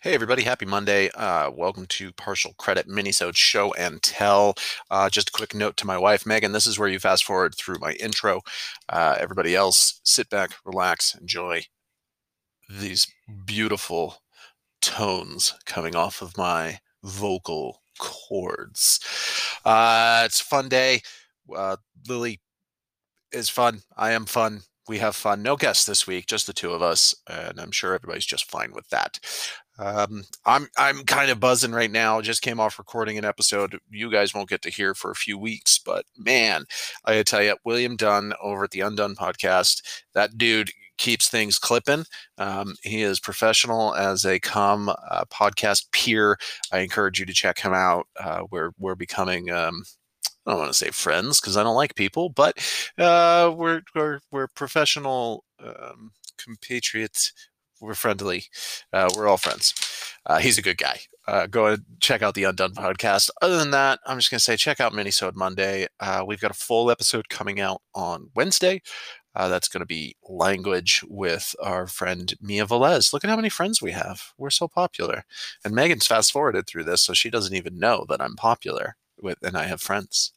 Hey everybody, happy Monday. Uh, welcome to Partial Credit Minisode Show and Tell. Uh, just a quick note to my wife, Megan, this is where you fast forward through my intro. Uh, everybody else, sit back, relax, enjoy these beautiful tones coming off of my vocal cords. Uh, it's a fun day. Uh, Lily is fun. I am fun we have fun. No guests this week, just the two of us, and I'm sure everybody's just fine with that. Um, I'm I'm kind of buzzing right now. Just came off recording an episode you guys won't get to hear for a few weeks, but man, I tell you, William Dunn over at the Undone podcast, that dude keeps things clipping. Um, he is professional as a com uh, podcast peer. I encourage you to check him out. Uh, we're we're becoming. Um, I don't want to say friends because I don't like people, but uh, we're, we're we're professional um, compatriots we're friendly. Uh, we're all friends. Uh, he's a good guy. Uh, go and check out the Undone podcast. Other than that, I'm just going to say check out Minisode Monday. Uh, we've got a full episode coming out on Wednesday. Uh, that's going to be language with our friend Mia Velez. Look at how many friends we have. We're so popular. And Megan's fast forwarded through this, so she doesn't even know that I'm popular with, and I have friends.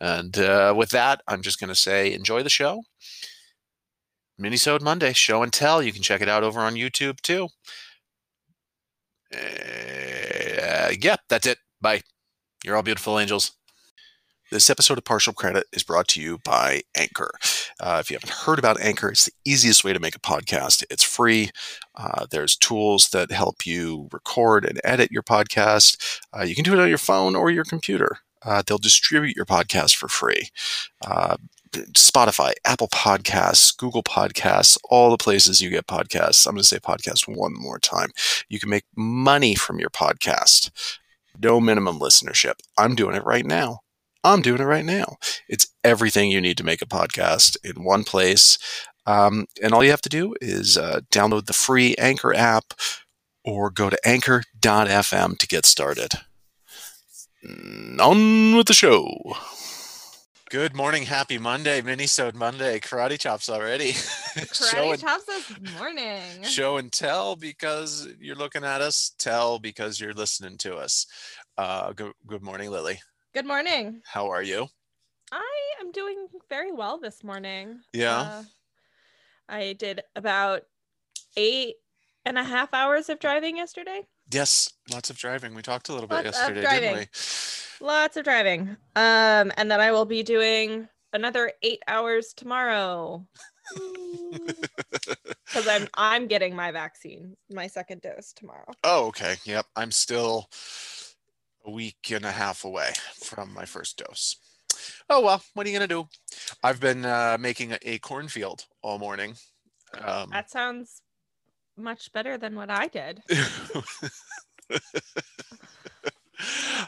And uh, with that, I'm just going to say enjoy the show. Minisode Monday, show and tell. You can check it out over on YouTube too. Uh, yeah, that's it. Bye. You're all beautiful angels. This episode of Partial Credit is brought to you by Anchor. Uh, if you haven't heard about Anchor, it's the easiest way to make a podcast. It's free. Uh, there's tools that help you record and edit your podcast. Uh, you can do it on your phone or your computer. Uh, they'll distribute your podcast for free. Spotify, Apple Podcasts, Google Podcasts, all the places you get podcasts. I'm going to say podcast one more time. You can make money from your podcast. No minimum listenership. I'm doing it right now. I'm doing it right now. It's everything you need to make a podcast in one place. Um, and all you have to do is uh, download the free Anchor app or go to anchor.fm to get started. On with the show. Good morning, happy Monday, Minisode Monday, karate chops already. karate chops this morning. Show and tell because you're looking at us, tell because you're listening to us. Uh, good, good morning, Lily. Good morning. How are you? I am doing very well this morning. Yeah. Uh, I did about eight and a half hours of driving yesterday. Yes, lots of driving. We talked a little bit yesterday, didn't we? Lots of driving. Um, and then I will be doing another eight hours tomorrow. Because I'm I'm getting my vaccine, my second dose tomorrow. Oh, okay. Yep. I'm still a week and a half away from my first dose. Oh well, what are you gonna do? I've been uh, making a, a, cornfield all morning. Um, that sounds much better than what I did.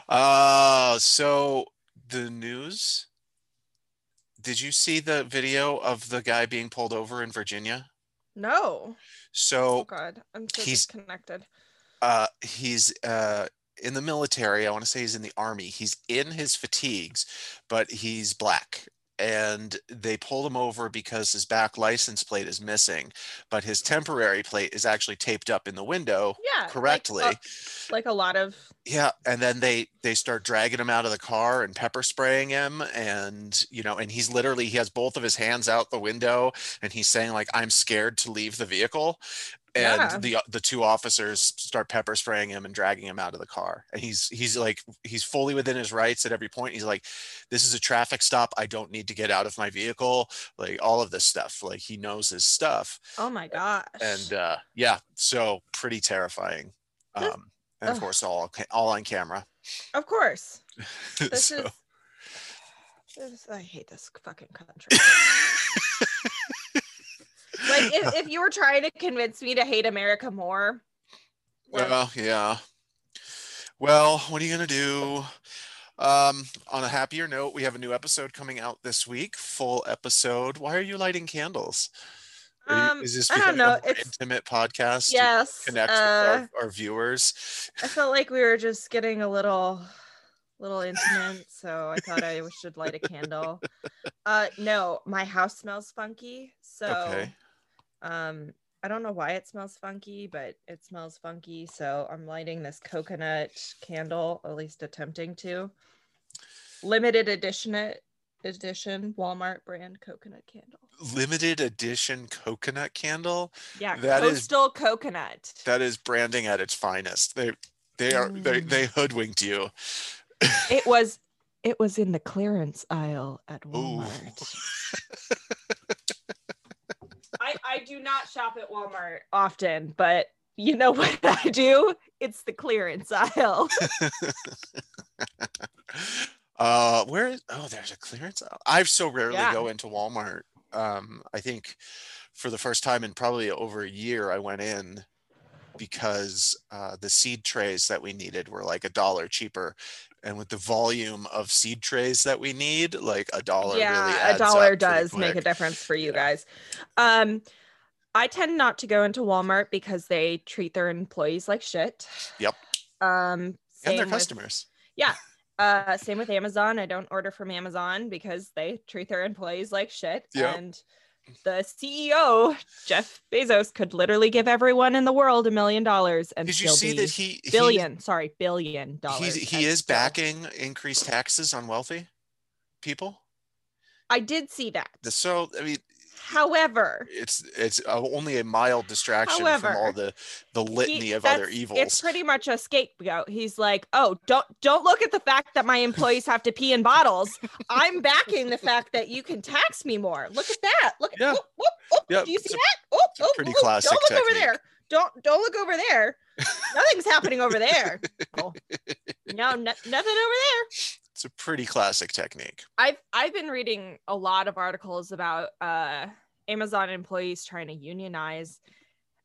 uh, so the news. Did you see the video of the guy being pulled over in Virginia? No. So oh God, I'm so he's connected. Uh, he's uh in the military. I want to say he's in the army. He's in his fatigues, but he's black and they pulled him over because his back license plate is missing, but his temporary plate is actually taped up in the window yeah, correctly. Like, uh, like a lot of yeah, and then they they start dragging him out of the car and pepper spraying him, and you know, and he's literally he has both of his hands out the window, and he's saying like I'm scared to leave the vehicle, and yeah. the the two officers start pepper spraying him and dragging him out of the car and he's he's like he's fully within his rights at every point. He's like this is a traffic stop. I don't need to get out of my vehicle. Like all of this stuff. Like he knows his stuff. Oh my gosh. And uh yeah so pretty terrifying. Um and of course all all on camera. Of course. This so. is this, i hate this fucking country like if, if you were trying to convince me to hate America more. Well, yeah. Well, what are you gonna do? Um, on a happier note, we have a new episode coming out this week. Full episode. Why are you lighting candles? Um, is this I don't know. It's intimate podcast. Yes. connect uh, with our, our, viewers. I felt like we were just getting a little, little intimate, so I thought I should light a candle. Uh, no, my house smells funky, so okay. Um, I don't know why it smells funky, but it smells funky. So I'm lighting this coconut candle, at least attempting to. Limited edition edition Walmart brand coconut candle. Limited edition coconut candle. Yeah, That is- coastal coconut. That is branding at its finest. They they are they Mm. they hoodwinked you. it was it was in the clearance aisle at Walmart. Do not shop at Walmart often, but you know what I do? It's the clearance aisle. uh where is oh there's a clearance aisle. i so rarely Yeah. go into walmart um i think for the first time in probably over a year i went in because uh the seed trays that we needed were like a dollar cheaper and with the volume of seed trays that we need like a dollar really yeah, adds a dollar does make a difference for you Yeah. guys. Um I tend not to go into Walmart because they treat their employees like shit. Yep. Um and their with- customers Uh, same with Amazon. I don't order from Amazon because they treat their employees like shit. Yep. And the CEO, Jeff Bezos, could literally give everyone in the world a million dollars and did you see that he he- billion, sorry, billion dollars. he's, he is backing increased taxes on wealthy people I did see that. So i mean However, it's it's uh, only a mild distraction from all the the litany he- of other evils. It's pretty much a scapegoat. He's like, "Oh, don't don't look at the fact that my employees have to pee in bottles. I'm backing the fact that you can tax me more. Look at that. Look at Yeah. whoop, whoop, whoop. Do you see a- that? A oop, pretty oop. classic Don't look over there. Don't don't look over there. Nothing's happening over there. Oh. No, no, nothing over there. It's a pretty classic technique. I've I've been reading a lot of articles about uh Amazon employees trying to unionize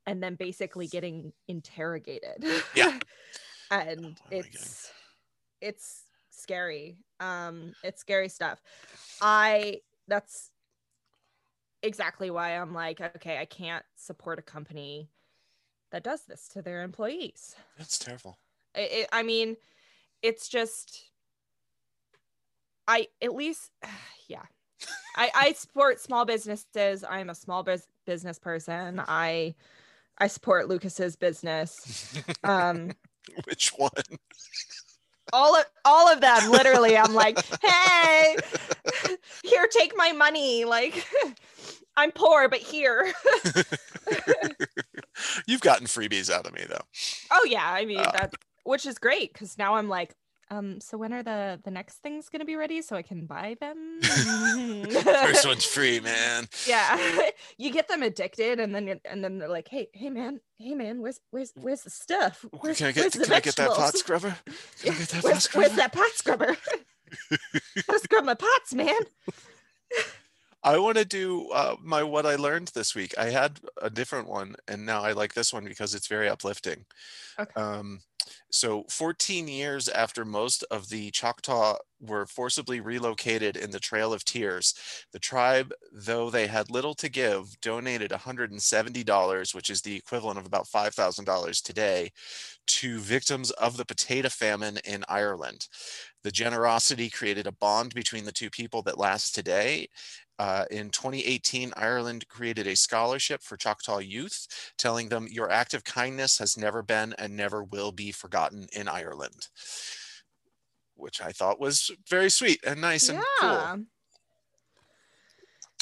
and then basically getting interrogated. Yeah. and Oh it's it's scary. Um it's scary stuff. I that's exactly why I'm like okay, I can't support a company that does this to their employees. That's terrible. it, it- I mean, it's just, I at least, yeah, I I support small businesses. I'm a small bus- business person. I I support Lucas's business. Um, Which one? all of all of them, literally. I'm like, hey, here, take my money. Like, I'm poor, but here. You've gotten freebies out of me though. Oh yeah, I mean Uh, that, which is great because now I'm like, um, so when are the the next things gonna be ready so I can buy them? First one's free, man. yeah, you get them addicted, and then and then they're like, hey, hey man, hey man, where's where's where's the stuff? Where's, Can I get the can I get that pot scrubber? Can I get that pot Where's, scrubber? where's that pot scrubber? Gotta scrub my pots, man. I want to do uh, my what I learned this week. I had a different one, and now I like this one because it's very uplifting. Okay. Um, so, 14 years after most of the Choctaw were forcibly relocated in the Trail of Tears, the tribe, though they had little to give, donated $170, which is the equivalent of about $5,000 today, to victims of the potato famine in Ireland. The generosity created a bond between the two people that lasts today uh, in 2018, Ireland created a scholarship for Choctaw youth, telling them your act of kindness has never been and never will be forgotten in Ireland, which I thought was very sweet and nice and cool. Yeah,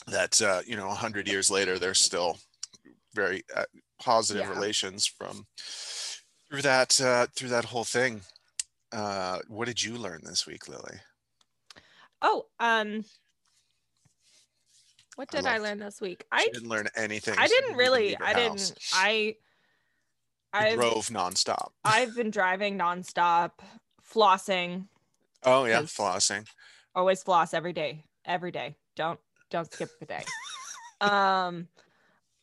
That uh, you know, a hundred years later, there's still very uh, positive Yeah. relations from through that uh, through that whole thing. Uh, what did you learn this week, Lily? Oh, um, what did I, loved- learn this week? I I didn't learn anything. I didn't really. I house. didn't. I. I've drove nonstop. I've been driving nonstop, flossing. Oh yeah, flossing. Always floss every day. Every day. Don't don't skip a day. um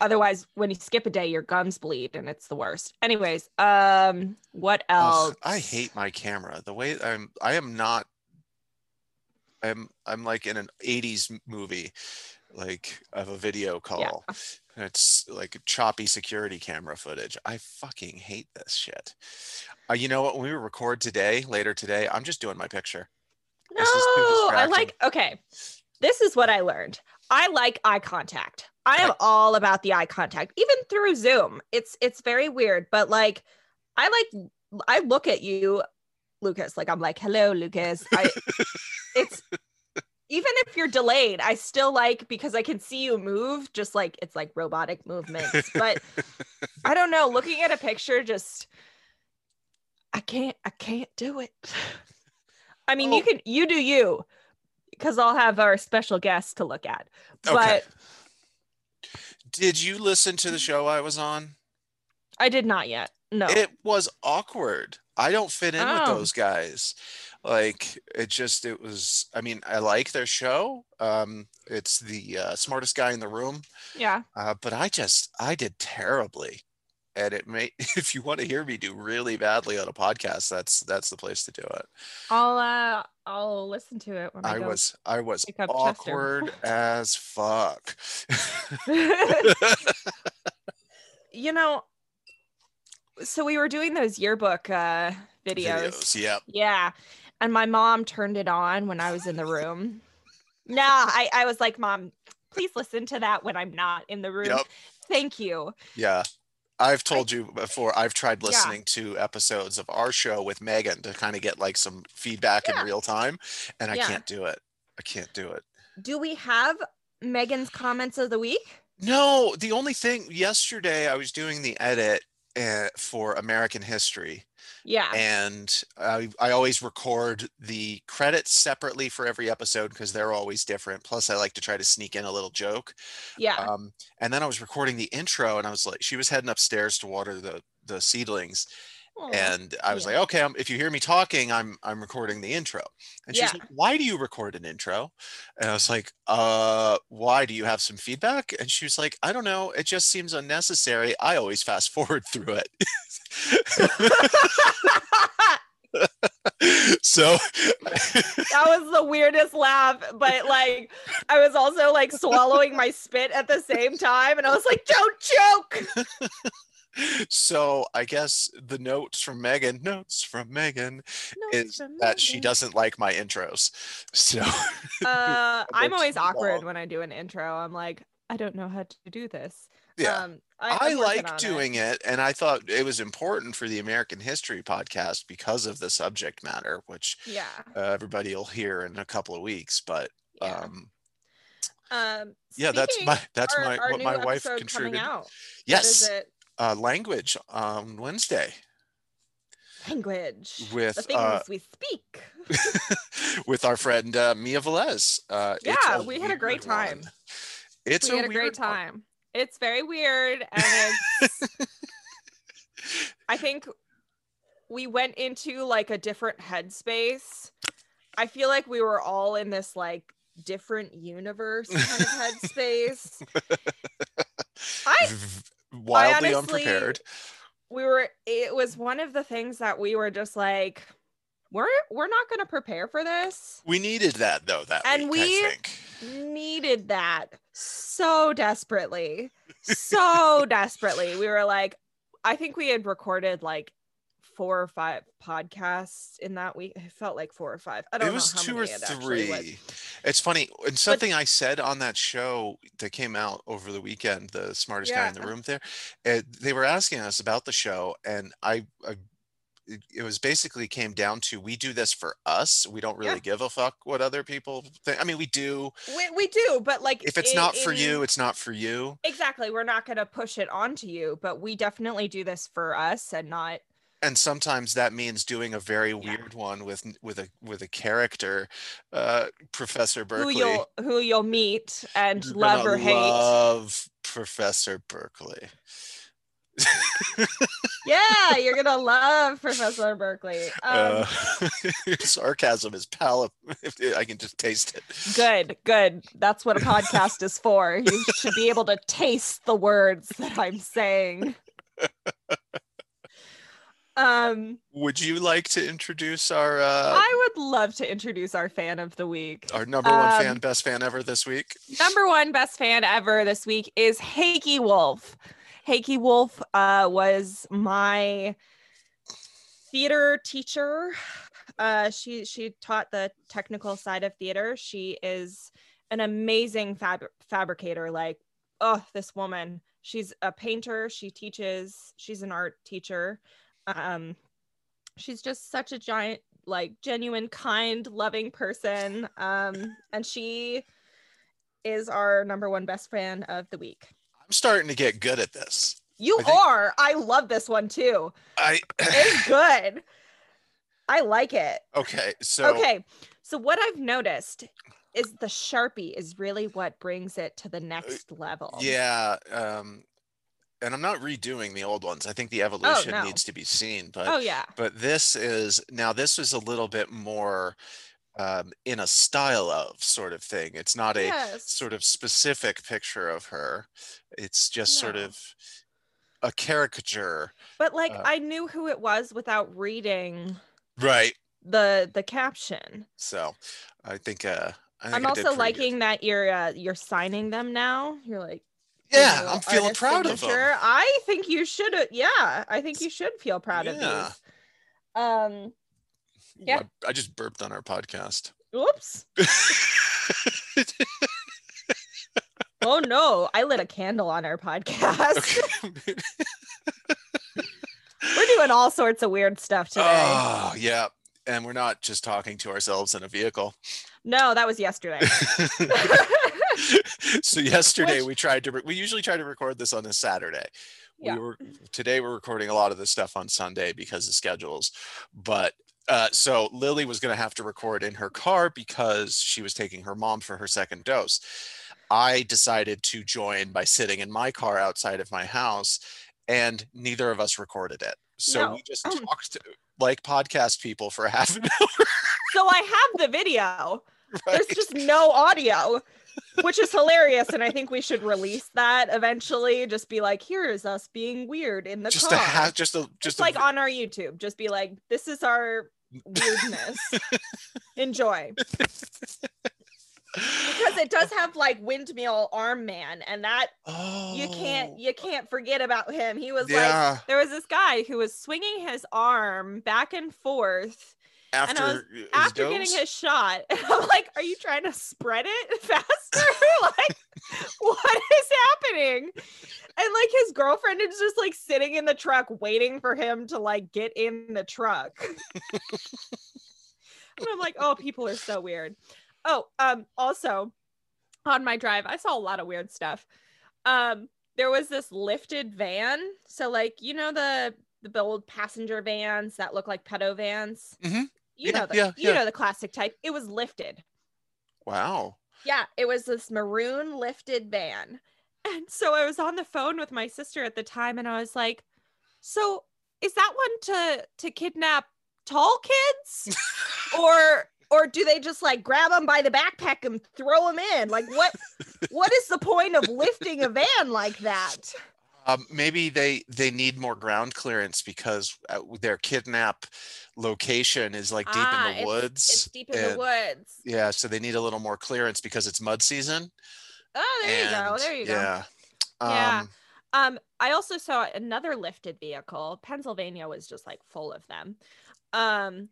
otherwise when you skip a day your gums bleed and it's the worst. Anyways, um what else? Ugh, I hate my camera. The way I'm, I am not. I'm, I'm like in an '80s movie, like of a video call. It's like choppy security camera footage. I fucking hate this shit. Uh, you know what? When we record today, later today, I'm just doing my picture. No, this is too I like okay. This is what I learned. I like eye contact. I am all about the eye contact, even through Zoom. It's it's very weird, but like I like I look at you, Lucas, like I'm like, hello, Lucas. I it's if you're delayed, I still like because I can see you move, just like it's like robotic movements. But I don't know, looking at a picture, just I can't, I can't do it. I mean, Oh. you can, you do you, because I'll have our special guest to look at. But Okay. Did you listen to the show I was on? I did not yet. No. It was awkward. I don't fit in with Oh. those guys. Like it just it was I mean, I like their show. Um it's the uh, smartest guy in the room. yeah. Uh, but I just I did terribly. And it may if you want to hear me do really badly on a podcast, that's that's the place to do it. I'll, uh, I'll listen to it when I, I was I was pick up Chester. awkward as fuck. you know, so we were doing those yearbook uh, videos. Videos, yep. Yeah. And my mom turned it on when I was in the room. No, I, I was like, Mom, please listen to that when I'm not in the room. Yep. Thank you. Yeah. I've told you before, I've tried Yeah. listening to episodes of our show with Megan to kind of get like some feedback Yeah. in real time, and I Yeah. can't do it. I can't do it. Do we have Megan's comments of the week? No, the only thing yesterday I was doing the edit uh, for American history, Yeah. and I, I always record the credits separately for every episode because they're always different. Plus, I like to try to sneak in a little joke. Yeah. Um, and then I was recording the intro, and I was like, she was heading upstairs to water the the seedlings, And I was yeah. like, okay, i if you hear me talking, I'm I'm recording the intro. And she's Yeah. like, why do you record an intro? And I was like, uh, why? Do you have some feedback? And she was like, I don't know. It just seems unnecessary. I always fast forward through it. so that was the weirdest laugh, but like I was also like swallowing my spit at the same time, and I was like, "Don't joke." so I guess the notes from Megan, notes from Megan, Notes is from that she doesn't like my intros. So Uh, I'm always awkward long. when I do an intro. I'm like, I don't know how to do this. yeah. Um, I, I, like doing it. and I thought it was important for the American History podcast because of the subject matter, which Yeah. uh, everybody will hear in a couple of weeks. But Yeah. um, Um. yeah, that's my that's our, my our what my wife contributed. Yes, it? Uh, language on Wednesday Language. with the things uh, we speak. with our friend uh, Mia Velez. Uh, Yeah, we had a great weird one. time. It's we a had a great weird one. time. It's very weird, and it's. I think we went into like a different headspace. I feel like we were all in this like different universe kind of headspace. I- wildly honestly- unprepared. We were it was one of the things that we were just like we're we're not going to prepare for this. We needed that though. That And week, we-. Needed that so desperately. So desperately. We were like I think we had recorded like four or five podcasts in that week. It felt like four or five. I don't It was know how two or it was. three. It's funny, and something I said on that show that came out over the weekend, the smartest guy in the room there, uh, they were asking us about the show, and I, I it, it was basically came down to we do this for us. We don't really Yeah. give a fuck what other people think. I mean, we do. We, we do, but like If it's not for you, it's not for you. Exactly. We're not going to push it onto you, but we definitely do this for us and not and sometimes that means doing a very Yeah. weird one with with a with a character uh professor berkeley who you'll who you'll meet and You're love or hate. love professor berkeley Yeah, you're gonna love Professor Berkeley. Um, uh, sarcasm is pal i can just taste it good, good. That's what a podcast is for. You should be able to taste the words that I'm saying. Um, would you like to introduce our uh I would love to introduce our fan of the week. our number one um, fan best fan ever this week number one best fan ever this week is Heike Wolf. Heike Wolf uh, was my theater teacher. Uh, she she taught the technical side of theater. She is an amazing fab- fabricator. Like oh, this woman. She's a painter. She teaches. She's an art teacher. Um, she's just such a giant, like genuine, kind, loving person. Um, and she is our number one best fan of the week. I'm starting to get good at this. You I think- are. I love this one too. I It's good. I like it. okay. So okay. So what I've noticed is the Sharpie is really what brings it to the next level. Yeah. Um, and I'm not redoing the old ones. I think the evolution no. needs to be seen, but Oh yeah. but this is now this is a little bit more um, in a style of sort of thing. It's not a Yes. sort of specific picture of her. It's just sort of a caricature. But like uh, I knew who it was without reading Right. the the caption. So I think uh I I also pretty good. liking that you're uh, you're signing them now. You're like giving a Yeah, I'm feeling proud of signature. them. I think you should. Yeah, I think you should feel proud of Yeah. these. Um. yeah. I, I just burped on our podcast. Oops. Oh no! I lit a candle on our podcast. okay. We're doing all sorts of weird stuff today. Oh, yeah. And we're not just talking to ourselves in a vehicle. no, that was yesterday. so yesterday Which- we tried to re- we usually try to record this on a Saturday. Yeah. We were today we're recording a lot of this stuff on Sunday because of schedules. But uh, so Lily was going to have to record in her car because she was taking her mom for her second dose. I decided to join by sitting in my car outside of my house, and neither of us recorded it. So No. we just Um, talked like podcast people for half an hour. so I have the video. Right? There's just no audio, which is hilarious. And I think we should release that eventually. Just be like, here is us being weird in the just car. a ha- just a just just like on our YouTube. Just be like, this is our weirdness. Enjoy. Because it does have like windmill arm man, and that oh, you can't oh. you can't forget about him. He was like there was this guy who was swinging his arm back and forth after was- after dose? getting his shot. I'm like, are you trying to spread it faster? like, what is happening? And like his girlfriend is just like sitting in the truck waiting for him to like get in the truck. and I'm like, oh, people are so weird. Oh, um, also on my drive, I saw a lot of weird stuff. Um, there was this lifted van. So like, you know, the the old passenger vans that look like pedo vans. Mhm. You Yeah, know the yeah, you yeah. know the classic type. It was lifted. wow Yeah, it was this maroon lifted van. And so I was on the phone with my sister at the time and I was like, "So, is that one to to kidnap tall kids or or do they just like grab them by the backpack and throw them in? Like what what is the point of lifting a van like that?" um, maybe they they need more ground clearance because uh, their kidnap location is like deep Ah, in the woods It's deep in the woods. yeah so they need a little more clearance because it's mud season Oh, there you go. There you go. yeah Yeah. um, Um, I also saw another lifted vehicle. Pennsylvania was just like full of them. Um,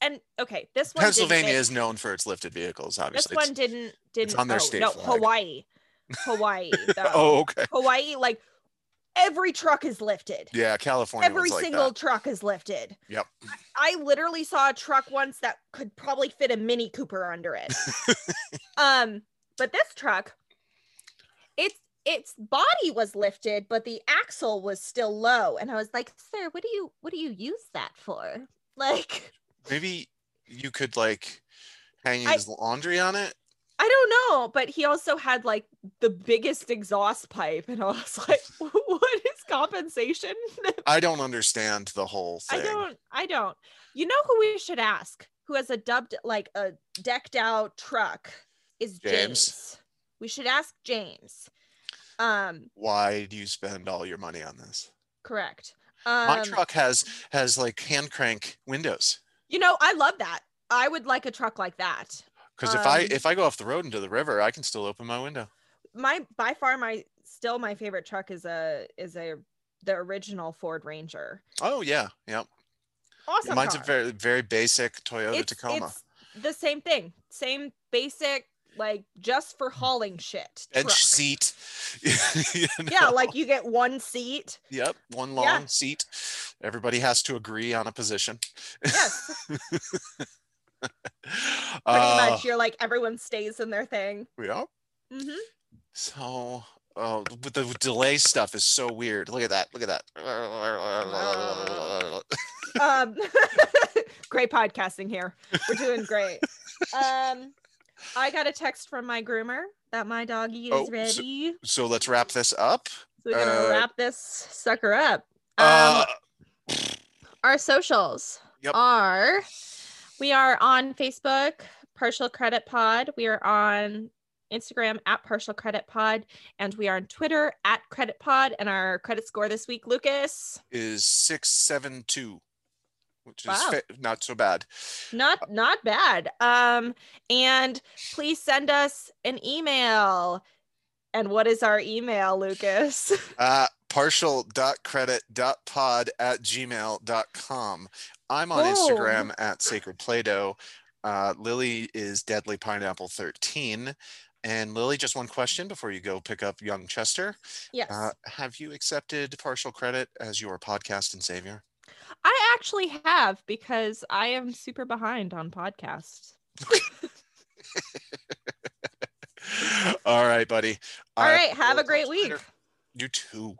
and okay, this one pennsylvania is known for its lifted vehicles Obviously, this one didn't didn't on their oh, state no flag. Hawaii, Hawaii. oh okay Hawaii, like every truck is lifted. yeah california Every was like single that. truck is lifted. Yep. I literally saw a truck once that could probably fit a Mini Cooper under it. um, but this truck, its its body was lifted, but the axle was still low. And I was like, sir, what do you what do you use that for? Like, maybe you could like hang I- his laundry on it I don't know, but he also had like the biggest exhaust pipe, and I was like, what is compensation? i don't understand the whole thing I don't. I don't. You know who we should ask? Who has a dubbed like a decked out truck? Is James. James. We should ask James. Um, why do you spend all your money on this correct. Um, my truck has has like hand crank windows You know, I love that. I would like a truck like that. Because if i Um, if i go off the road into the river i can still open my window My by far my still my favorite truck is a is a the original Ford Ranger. oh yeah yeah Awesome. mine's a very very basic toyota it's, tacoma it's the same thing. Same basic like just for hauling shit. bench truck. seat. You Yeah, like you get one seat. Yep, one long Yeah. seat. Everybody has to agree on a position. Yes, pretty Uh, much. You're like everyone stays in their thing. Yeah. hmm So, oh, but the delay stuff is so weird. Look at that. Look at that. Um, great podcasting here. We're doing great. Um, I got a text from my groomer that my doggy is Oh, so- ready. So let's wrap this up. So we're gonna uh, wrap this sucker up. Um, Uh, our socials Yep. are we are on Facebook, Partial Credit Pod. We are on Instagram at Partial Credit Pod, and we are on Twitter at Credit Pod. And our credit score this week, Lucas, is 672, which is Wow. fa- not so bad. not not bad. Um, and please send us an email. And what is our email, Lucas? Uh, partial.credit.pod at gmail.com. I'm on. Instagram at Sacred Play-Doh. Uh, Lily is Deadly Pineapple 13. And Lily, just one question before you go pick up Young Chester. yes. Uh, have you accepted partial credit as your podcast and savior? I actually have because I am super behind on podcasts. All right, buddy. All Uh, right, have we'll a great talk to you week. later. You too.